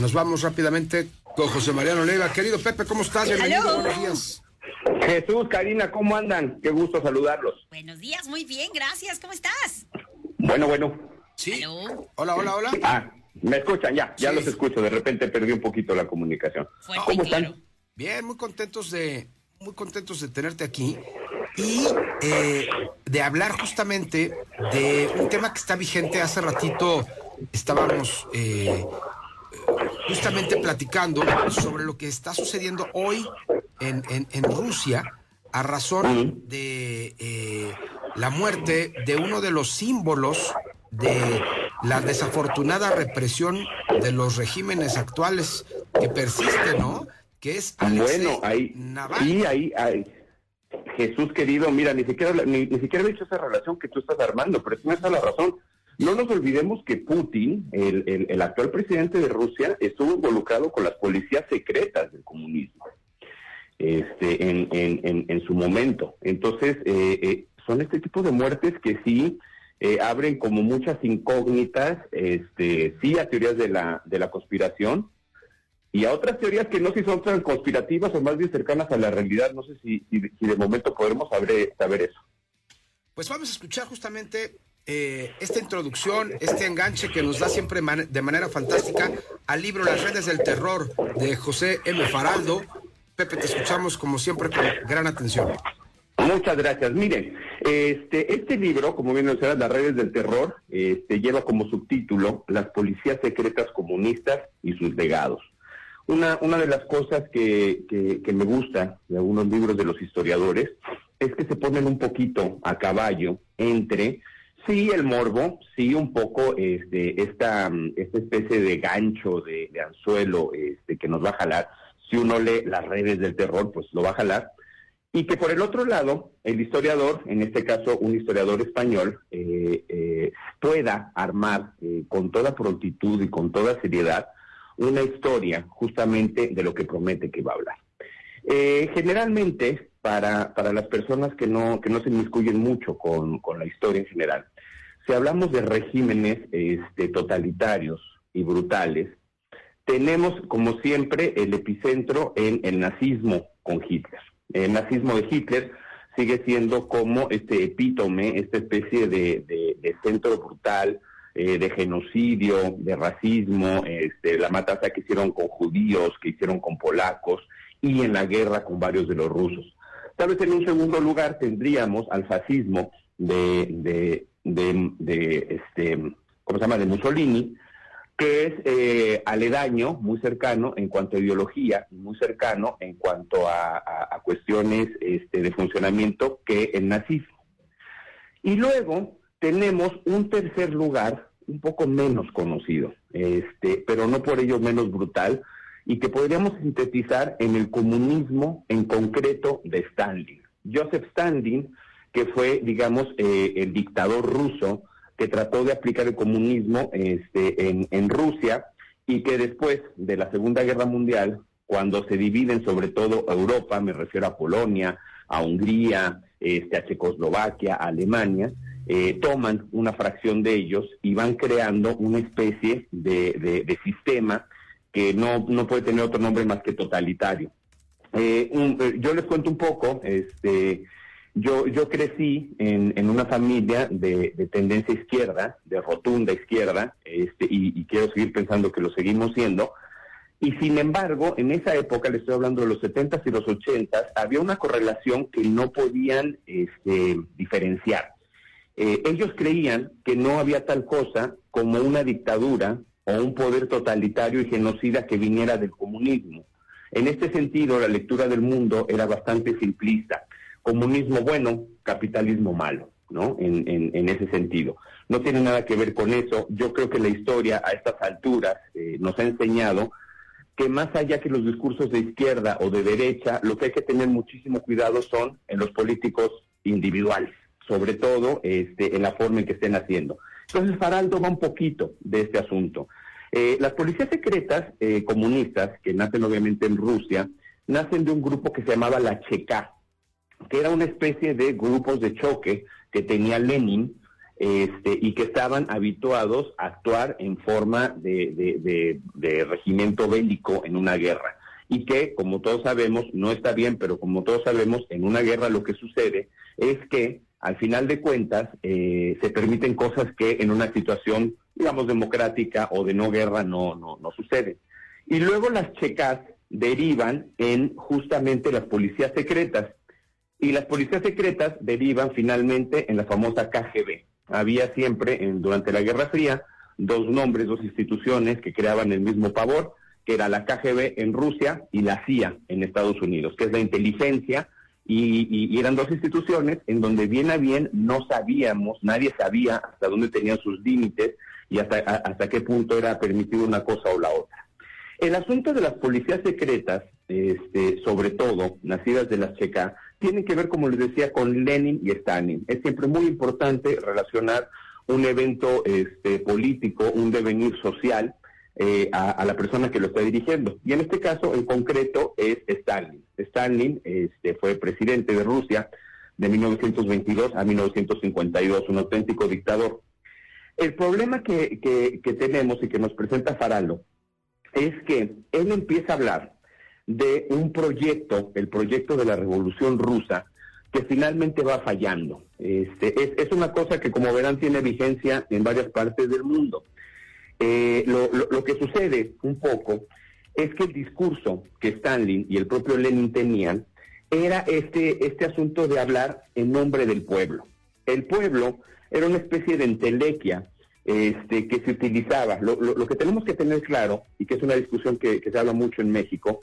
Nos vamos rápidamente con José Mariano Leiva. Querido Pepe, ¿cómo estás? Bienvenido, buenos días. Jesús, Karina, ¿cómo andan? Qué gusto saludarlos. Buenos días, muy bien, gracias. ¿Cómo estás? Bueno, bueno. Sí. Hola, hola, hola. Ah, me escuchan ya, ya los escucho. De repente perdí un poquito la comunicación. ¿Cómo están? Bien, muy contentos de, muy contentos de tenerte aquí y eh, de hablar justamente de un tema que está vigente. Hace ratito estábamos eh, justamente platicando sobre lo que está sucediendo hoy en, en, Rusia a razón de eh, la muerte de uno de los símbolos de la desafortunada represión de los regímenes actuales que persiste, ¿no? Que es Alexei bueno, ahí, Sí, ahí, ahí, Jesús querido, mira, ni siquiera, ni, siquiera he dicho esa relación que tú estás armando, pero tienes toda la razón. No nos olvidemos que Putin, el, actual presidente de Rusia, estuvo involucrado con las policías secretas del comunismo este, en, en, en, su momento. Entonces, eh, eh, son este tipo de muertes que sí eh, abren como muchas incógnitas, este, sí a teorías de la, de la conspiración y a otras teorías que no si son tan conspirativas o más bien cercanas a la realidad. No sé si, si, de momento podremos saber, saber eso. Pues vamos a escuchar justamente eh, esta introducción, este enganche que nos da siempre de manera fantástica al libro Las redes del terror de José M. Faraldo. Pepe, te escuchamos como siempre con gran atención. Muchas gracias. Miren, este, este libro, como bien decía, Las redes del terror, este, lleva como subtítulo Las policías secretas comunistas y sus legados. Una, una de las cosas que, que, me gusta de algunos libros de los historiadores es que se ponen un poquito a caballo entre sí el morbo, sí un poco este, esta, esta especie de gancho, de, anzuelo este, que nos va a jalar. Si uno lee las redes del terror, pues lo va a jalar y que por el otro lado, el historiador, en este caso un historiador español, eh, eh, pueda armar eh, con toda prontitud y con toda seriedad una historia justamente de lo que promete que va a hablar. generalmente, para, para las personas que no, que no se inmiscuyen mucho con, con la historia en general, si hablamos de regímenes este, totalitarios y brutales, tenemos como siempre el epicentro en el nazismo con Hitler el nazismo de Hitler sigue siendo como este epítome, esta especie de, centro brutal, eh, de genocidio, de racismo, este, la matanza que hicieron con judíos, que hicieron con polacos y en la guerra con varios de los rusos. Tal vez en un segundo lugar tendríamos al fascismo de, de, de, de este, ¿cómo se llama?, de Mussolini, que es eh, aledaño, muy cercano en cuanto a ideología, muy cercano en cuanto a, cuestiones este, de funcionamiento que el nazismo. Y luego tenemos un tercer lugar un poco menos conocido, este, pero no por ello menos brutal, y que podríamos sintetizar en el comunismo en concreto de Stalin. Joseph Stalin, que fue, digamos, eh, el dictador ruso, que trató de aplicar el comunismo este, en, Rusia y que después de la Segunda Guerra Mundial, cuando se dividen sobre todo Europa, me refiero a Polonia, a Hungría, este, a Checoslovaquia, a Alemania, eh, toman una fracción de ellos y van creando una especie de, sistema que no, no, puede tener otro nombre más que totalitario. Eh, eh, yo les cuento un poco, este, yo, yo crecí en, en una familia de, de, tendencia izquierda, de rotunda izquierda, este, y, quiero seguir pensando que lo seguimos siendo. Y sin embargo, en esa época, le estoy hablando de los 70s y los 80s, había una correlación que no podían este, diferenciar. Eh, ellos creían que no había tal cosa como una dictadura o un poder totalitario y genocida que viniera del comunismo. En este sentido, la lectura del mundo era bastante simplista comunismo bueno, capitalismo malo, ¿no? En, en, ese sentido. No tiene nada que ver con eso. Yo creo que la historia a estas alturas eh, nos ha enseñado que más allá que los discursos de izquierda o de derecha, lo que hay que tener muchísimo cuidado son en los políticos individuales, sobre todo este, en la forma en que estén haciendo. Entonces, Faraldo va un poquito de este asunto. Eh, las policías secretas eh, comunistas, que nacen obviamente en Rusia, nacen de un grupo que se llamaba la Checa, que era una especie de grupos de choque que tenía Lenin este, y que estaban habituados a actuar en forma de, regimiento bélico en una guerra. Y que, como todos sabemos, no está bien, pero como todos sabemos, en una guerra lo que sucede es que, al final de cuentas, eh, se permiten cosas que en una situación, digamos, democrática o de no guerra no, no, no suceden. Y luego las checas derivan en justamente las policías secretas. Y las policías secretas derivan finalmente en la famosa KGB había siempre, durante la Guerra Fría, dos nombres, dos instituciones que creaban el mismo pavor, que era la KGB en Rusia y la CIA en Estados Unidos, que es la inteligencia, y, eran dos instituciones en donde bien a bien no sabíamos, nadie sabía hasta dónde tenían sus límites y hasta, hasta qué punto era permitido una cosa o la otra. El asunto de las policías secretas, este, sobre todo nacidas de las checas, tienen que ver, como les decía, con Lenin y Stalin. Es siempre muy importante relacionar un evento este, político, un devenir social, eh, a, la persona que lo está dirigiendo. Y en este caso, en concreto, es Stalin. Stalin este, fue presidente de Rusia de 1922 a 1952, un auténtico dictador. El problema que, que tenemos y que nos presenta Faralo es que él empieza a hablar de un proyecto, el proyecto de la Revolución Rusa, que finalmente va fallando. Este, es, una cosa que, como verán, tiene vigencia en varias partes del mundo. Eh, lo, que sucede un poco es que el discurso que Stalin y el propio Lenin tenían era este, este asunto de hablar en nombre del pueblo. El pueblo era una especie de entelequia este, que se utilizaba. Lo, que tenemos que tener claro, y que es una discusión que se habla mucho en México,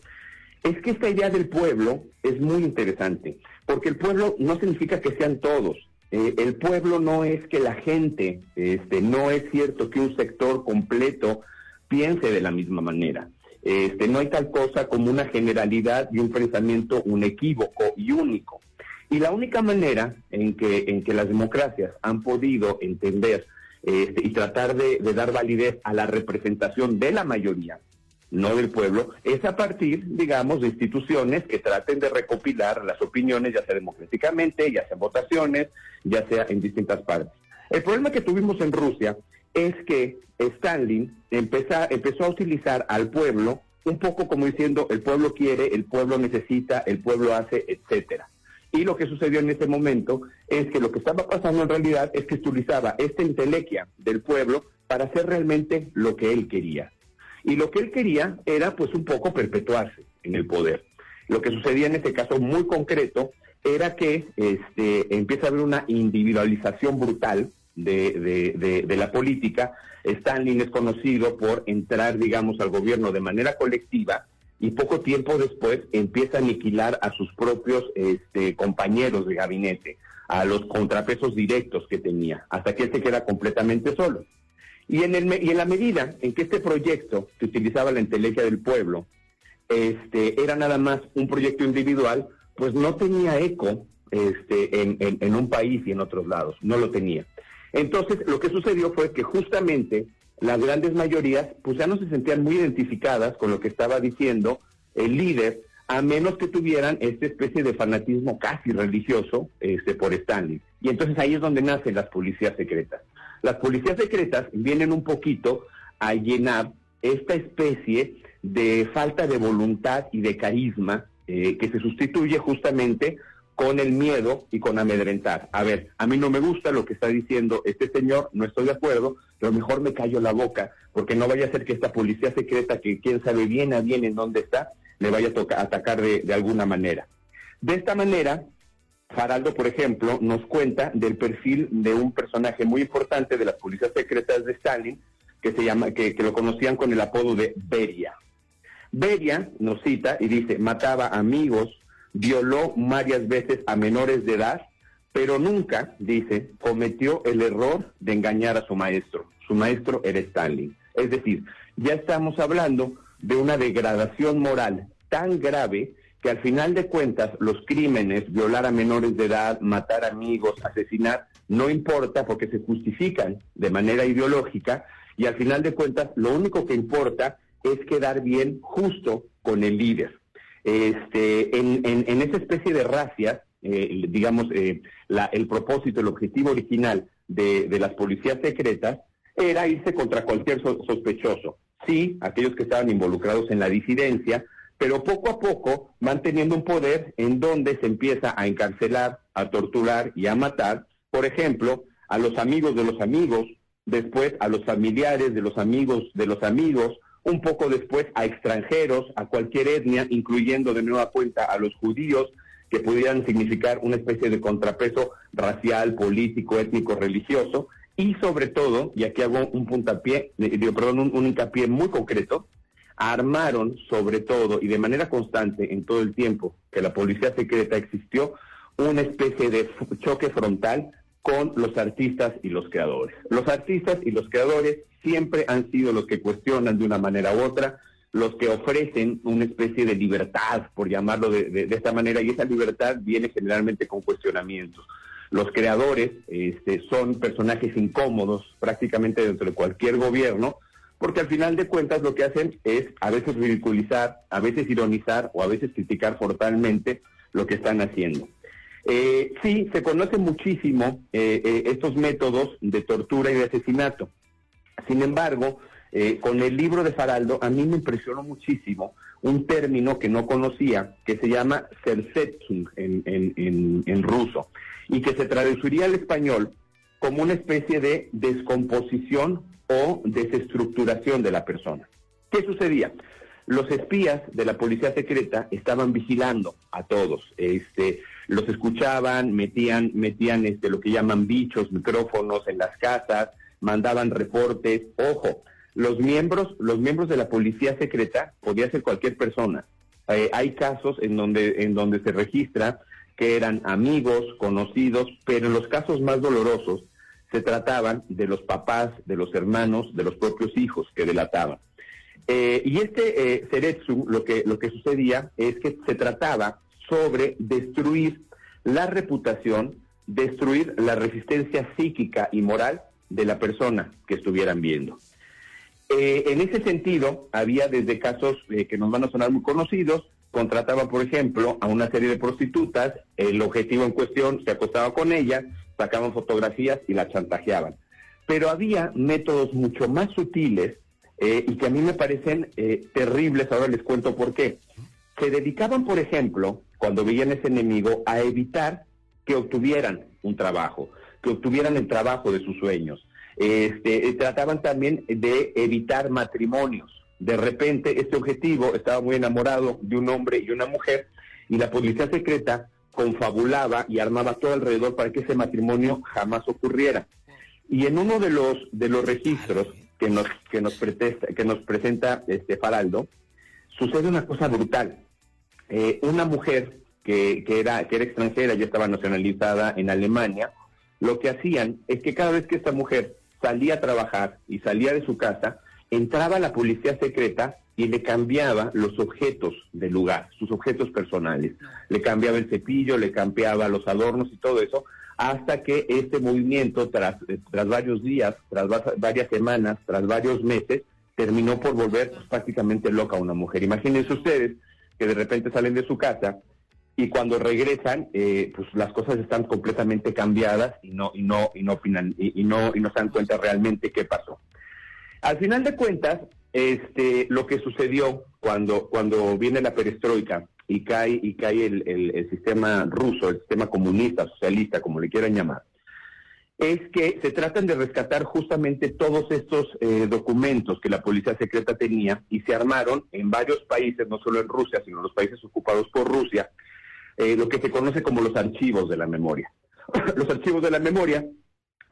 es que esta idea del pueblo es muy interesante, porque el pueblo no significa que sean todos. Eh, el pueblo no es que la gente, este, no es cierto que un sector completo piense de la misma manera. Este, no hay tal cosa como una generalidad y un pensamiento unequívoco y único. Y la única manera en que, en que las democracias han podido entender este, y tratar de dar validez a la representación de la mayoría no del pueblo, es a partir, digamos, de instituciones que traten de recopilar las opiniones, ya sea democráticamente, ya sea votaciones, ya sea en distintas partes. El problema que tuvimos en Rusia es que Stalin empezó, empezó a utilizar al pueblo un poco como diciendo el pueblo quiere, el pueblo necesita, el pueblo hace, etcétera. Y lo que sucedió en ese momento es que lo que estaba pasando en realidad es que utilizaba esta intelequia del pueblo para hacer realmente lo que él quería. Y lo que él quería era pues un poco perpetuarse en el poder. Lo que sucedía en este caso muy concreto era que este, empieza a haber una individualización brutal de, de, la política. Stalin es conocido por entrar, digamos, al gobierno de manera colectiva y poco tiempo después empieza a aniquilar a sus propios este, compañeros de gabinete, a los contrapesos directos que tenía, hasta que él se queda completamente solo. Y en, el, y en la medida en que este proyecto que utilizaba la inteligencia del pueblo este, era nada más un proyecto individual, pues no tenía eco este, en, en, un país y en otros lados, no lo tenía. Entonces, lo que sucedió fue que justamente las grandes mayorías, pues ya no se sentían muy identificadas con lo que estaba diciendo el líder, a menos que tuvieran esta especie de fanatismo casi religioso este, por Stanley. Y entonces ahí es donde nacen las policías secretas. Las policías secretas vienen un poquito a llenar esta especie de falta de voluntad y de carisma eh, que se sustituye justamente con el miedo y con amedrentar. A ver, a mí no me gusta lo que está diciendo este señor, no estoy de acuerdo, pero mejor me callo la boca, porque no vaya a ser que esta policía secreta, que quién sabe bien a bien en dónde está, le vaya a atacar de, de alguna manera. De esta manera, Faraldo, por ejemplo, nos cuenta del perfil de un personaje muy importante de las policías secretas de Stalin, que se llama, que, lo conocían con el apodo de Beria. Beria nos cita y dice, mataba amigos, violó varias veces a menores de edad, pero nunca, dice, cometió el error de engañar a su maestro. Su maestro era Stalin. Es decir, ya estamos hablando de una degradación moral tan grave que al final de cuentas los crímenes, violar a menores de edad, matar amigos, asesinar, no importa porque se justifican de manera ideológica y al final de cuentas lo único que importa es quedar bien justo con el líder. Este, en, en, esa especie de racias, eh, digamos, eh, la, el propósito, el objetivo original de, las policías secretas era irse contra cualquier sospechoso. Sí, aquellos que estaban involucrados en la disidencia, pero poco a poco van teniendo un poder en donde se empieza a encarcelar, a torturar y a matar, por ejemplo, a los amigos de los amigos, después a los familiares de los amigos de los amigos, un poco después a extranjeros, a cualquier etnia, incluyendo de nueva cuenta a los judíos, que pudieran significar una especie de contrapeso racial, político, étnico, religioso, y sobre todo, y aquí hago un puntapié, eh, perdón, un, un hincapié muy concreto, armaron sobre todo y de manera constante en todo el tiempo que la policía secreta existió, una especie de choque frontal con los artistas y los creadores. Los artistas y los creadores siempre han sido los que cuestionan de una manera u otra, los que ofrecen una especie de libertad, por llamarlo de, esta manera, y esa libertad viene generalmente con cuestionamientos. Los creadores este, son personajes incómodos prácticamente dentro de cualquier gobierno, porque al final de cuentas lo que hacen es a veces ridiculizar, a veces ironizar o a veces criticar fortalmente lo que están haciendo. Eh, sí, se conoce muchísimo eh, eh, estos métodos de tortura y de asesinato. Sin embargo, con el libro de Faraldo, a mí me impresionó muchísimo un término que no conocía, que se llama sersetsun en, en, en ruso, y que se traduciría al español como una especie de descomposición o desestructuración de la persona. ¿Qué sucedía? Los espías de la policía secreta estaban vigilando a todos. Este, los escuchaban, metían, metían este, lo que llaman bichos, micrófonos en las casas, mandaban reportes. Ojo, los miembros, los miembros de la policía secreta podía ser cualquier persona. Eh, hay casos en donde, en donde se registra que eran amigos, conocidos, pero en los casos más dolorosos se trataban de los papás, de los hermanos, de los propios hijos que delataban. Eh, y este eh, Seretsu, lo que, lo que sucedía es que se trataba sobre destruir la reputación, destruir la resistencia psíquica y moral de la persona que estuvieran viendo. Eh, en ese sentido, había desde casos eh, que nos van a sonar muy conocidos, contrataba, por ejemplo, a una serie de prostitutas, el objetivo en cuestión se acostaba con ella, sacaban fotografías y la chantajeaban. Pero había métodos mucho más sutiles eh, y que a mí me parecen terribles, ahora les cuento por qué. Se dedicaban, por ejemplo, cuando veían ese enemigo, a evitar que obtuvieran un trabajo, que obtuvieran el trabajo de sus sueños. Este, eh, trataban también de evitar matrimonios. De repente, este objetivo estaba muy enamorado de un hombre y una mujer, y la policía secreta confabulaba y armaba todo alrededor para que ese matrimonio jamás ocurriera. Y en uno de los de los registros que nos que nos presenta, que nos presenta este Faraldo, sucede una cosa brutal. Eh, una mujer que, era, que era extranjera, ya estaba nacionalizada en Alemania, lo que hacían es que cada vez que esta mujer salía a trabajar y salía de su casa, entraba la policía secreta y le cambiaba los objetos del lugar, sus objetos personales. Le cambiaba el cepillo, le cambiaba los adornos y todo eso, hasta que este movimiento, tras, tras varios días, tras varias semanas, tras varios meses, terminó por volver pues, prácticamente loca a una mujer. Imagínense ustedes que de repente salen de su casa y cuando regresan, eh, pues las cosas están completamente cambiadas y no y no y no opinan y, no y no se dan cuenta realmente qué pasó. Al final de cuentas, este lo que sucedió cuando cuando viene la perestroika y cae y cae el, el sistema ruso, el sistema comunista, socialista, como le quieran llamar, es que se tratan de rescatar justamente todos estos eh, documentos que la policía secreta tenía y se armaron en varios países, no solo en Rusia, sino en los países ocupados por Rusia, eh, lo que se conoce como los archivos de la memoria. los archivos de la memoria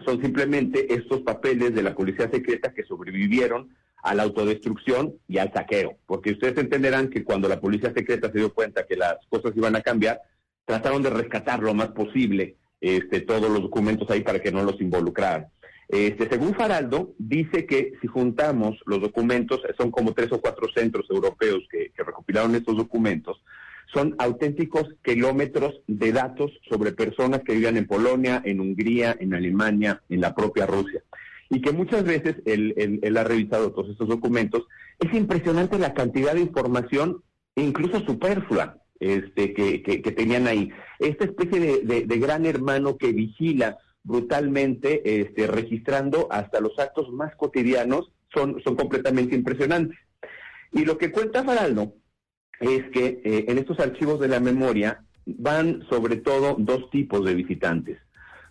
son simplemente estos papeles de la policía secreta que sobrevivieron a la autodestrucción y al saqueo, porque ustedes entenderán que cuando la policía secreta se dio cuenta que las cosas iban a cambiar, trataron de rescatar lo más posible este, todos los documentos ahí para que no los involucraran. Este, según Faraldo, dice que si juntamos los documentos, son como tres o cuatro centros europeos que, recopilaron estos documentos, son auténticos kilómetros de datos sobre personas que vivían en Polonia, en Hungría, en Alemania, en la propia Rusia. Y que muchas veces él, ha revisado todos estos documentos. Es impresionante la cantidad de información, incluso superflua este, que, que, tenían ahí. Esta especie de, gran hermano que vigila brutalmente, este, registrando hasta los actos más cotidianos, son, son completamente impresionantes. Y lo que cuenta Faraldo es que eh, en estos archivos de la memoria van sobre todo dos tipos de visitantes.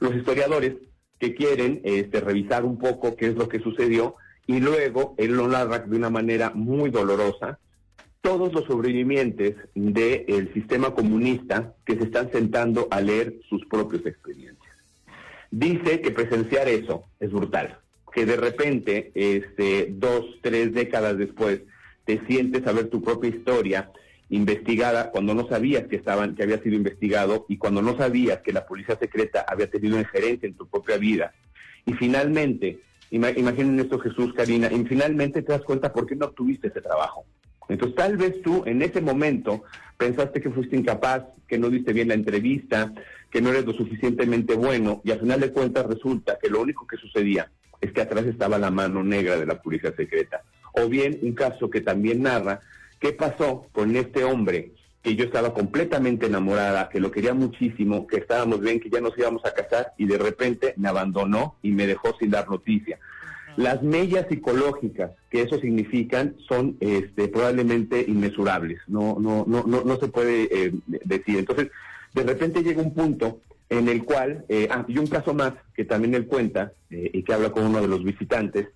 Los historiadores que quieren este, revisar un poco qué es lo que sucedió y luego él lo de una manera muy dolorosa. Todos los sobrevivientes del sistema comunista que se están sentando a leer sus propios expedientes. Dice que presenciar eso es brutal, que de repente, este, dos, tres décadas después, te sientes a ver tu propia historia investigada cuando no sabías que estaban que había sido investigado y cuando no sabías que la policía secreta había tenido injerencia en tu propia vida. Y finalmente imaginen esto Jesús Karina y finalmente te das cuenta por qué no obtuviste ese trabajo. Entonces tal vez tú en ese momento pensaste que fuiste incapaz que no diste bien la entrevista que no eres lo suficientemente bueno y al final de cuentas resulta que lo único que sucedía es que atrás estaba la mano negra de la policía secreta o bien un caso que también narra ¿Qué pasó con este hombre que yo estaba completamente enamorada, que lo quería muchísimo, que estábamos bien, que ya nos íbamos a casar y de repente me abandonó y me dejó sin dar noticia? Las mellas psicológicas que eso significan son este, probablemente inmesurables, no, no, no, no, no se puede eh, decir. Entonces, de repente llega un punto en el cual, eh, ah, y un caso más que también él cuenta, eh, y que habla con uno de los visitantes,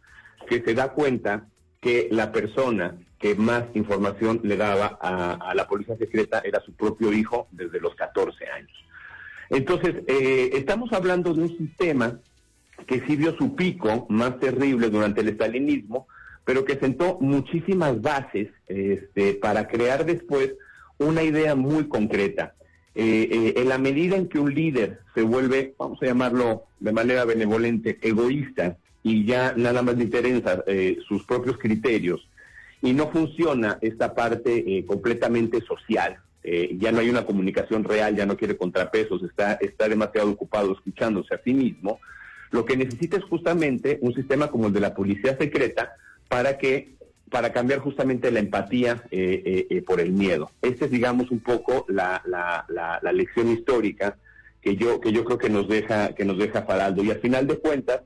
que se da cuenta que la persona que más información le daba a, la policía secreta era su propio hijo desde los 14 años. Entonces, eh, estamos hablando de un sistema que sí vio su pico más terrible durante el estalinismo, pero que sentó muchísimas bases este, para crear después una idea muy concreta. Eh, eh, en la medida en que un líder se vuelve, vamos a llamarlo de manera benevolente, egoísta, y ya nada más le interesan sus propios criterios, y no funciona esta parte eh, completamente social. Eh, ya no hay una comunicación real, ya no quiere contrapesos, está, está demasiado ocupado escuchándose a sí mismo. Lo que necesita es justamente un sistema como el de la policía secreta para que para cambiar justamente la empatía eh, por el miedo. Esta es, digamos, un poco la, la, la, lección histórica que yo, que yo creo que nos deja, que nos deja Faraldo. Y al final de cuentas,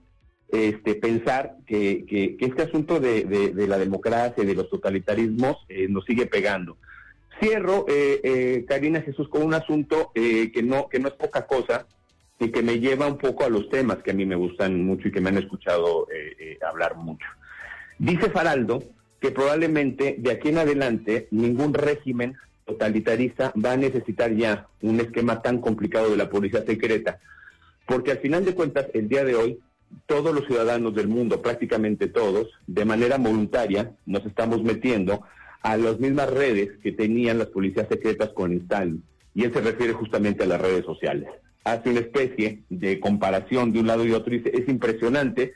este, pensar que, este asunto de, la democracia y de los totalitarismos eh, nos sigue pegando. Cierro, eh, eh, Karina Jesús, con un asunto eh, que, no, que no es poca cosa y que me lleva un poco a los temas que a mí me gustan mucho y que me han escuchado hablar mucho. Dice Faraldo que probablemente de aquí en adelante ningún régimen totalitarista va a necesitar ya un esquema tan complicado de la policía secreta, porque al final de cuentas, el día de hoy, todos los ciudadanos del mundo, prácticamente todos, de manera voluntaria, nos estamos metiendo a las mismas redes que tenían las policías secretas con Stalin. Y él se refiere justamente a las redes sociales. Hace una especie de comparación de un lado y otro y dice, es impresionante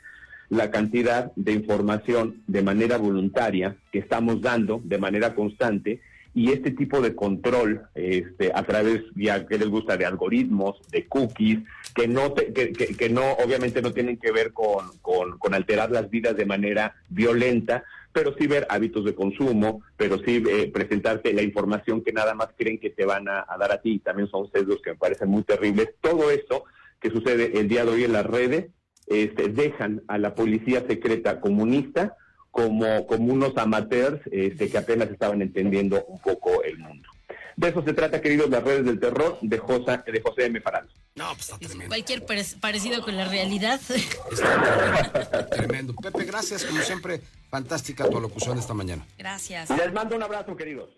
la cantidad de información de manera voluntaria que estamos dando de manera constante y este tipo de control este, a través, ya que les gusta, de algoritmos, de cookies, que no, que, no obviamente no tienen que ver con, con, alterar las vidas de manera violenta, pero sí ver hábitos de consumo, pero sí eh, presentarte la información que nada más creen que te van a, dar a ti, también son sesgos que me parecen muy terribles. Todo eso que sucede el día de hoy en las redes, este, dejan a la policía secreta comunista como, como unos amateurs este, que apenas estaban entendiendo un poco el mundo. De eso se trata, queridos, las redes del terror de José, de José M. Faral. No, pues está tremendo. Cualquier parecido con la realidad. Está tremendo. Pepe, gracias, como siempre, fantástica tu locución esta mañana. Gracias. Les mando un abrazo, queridos.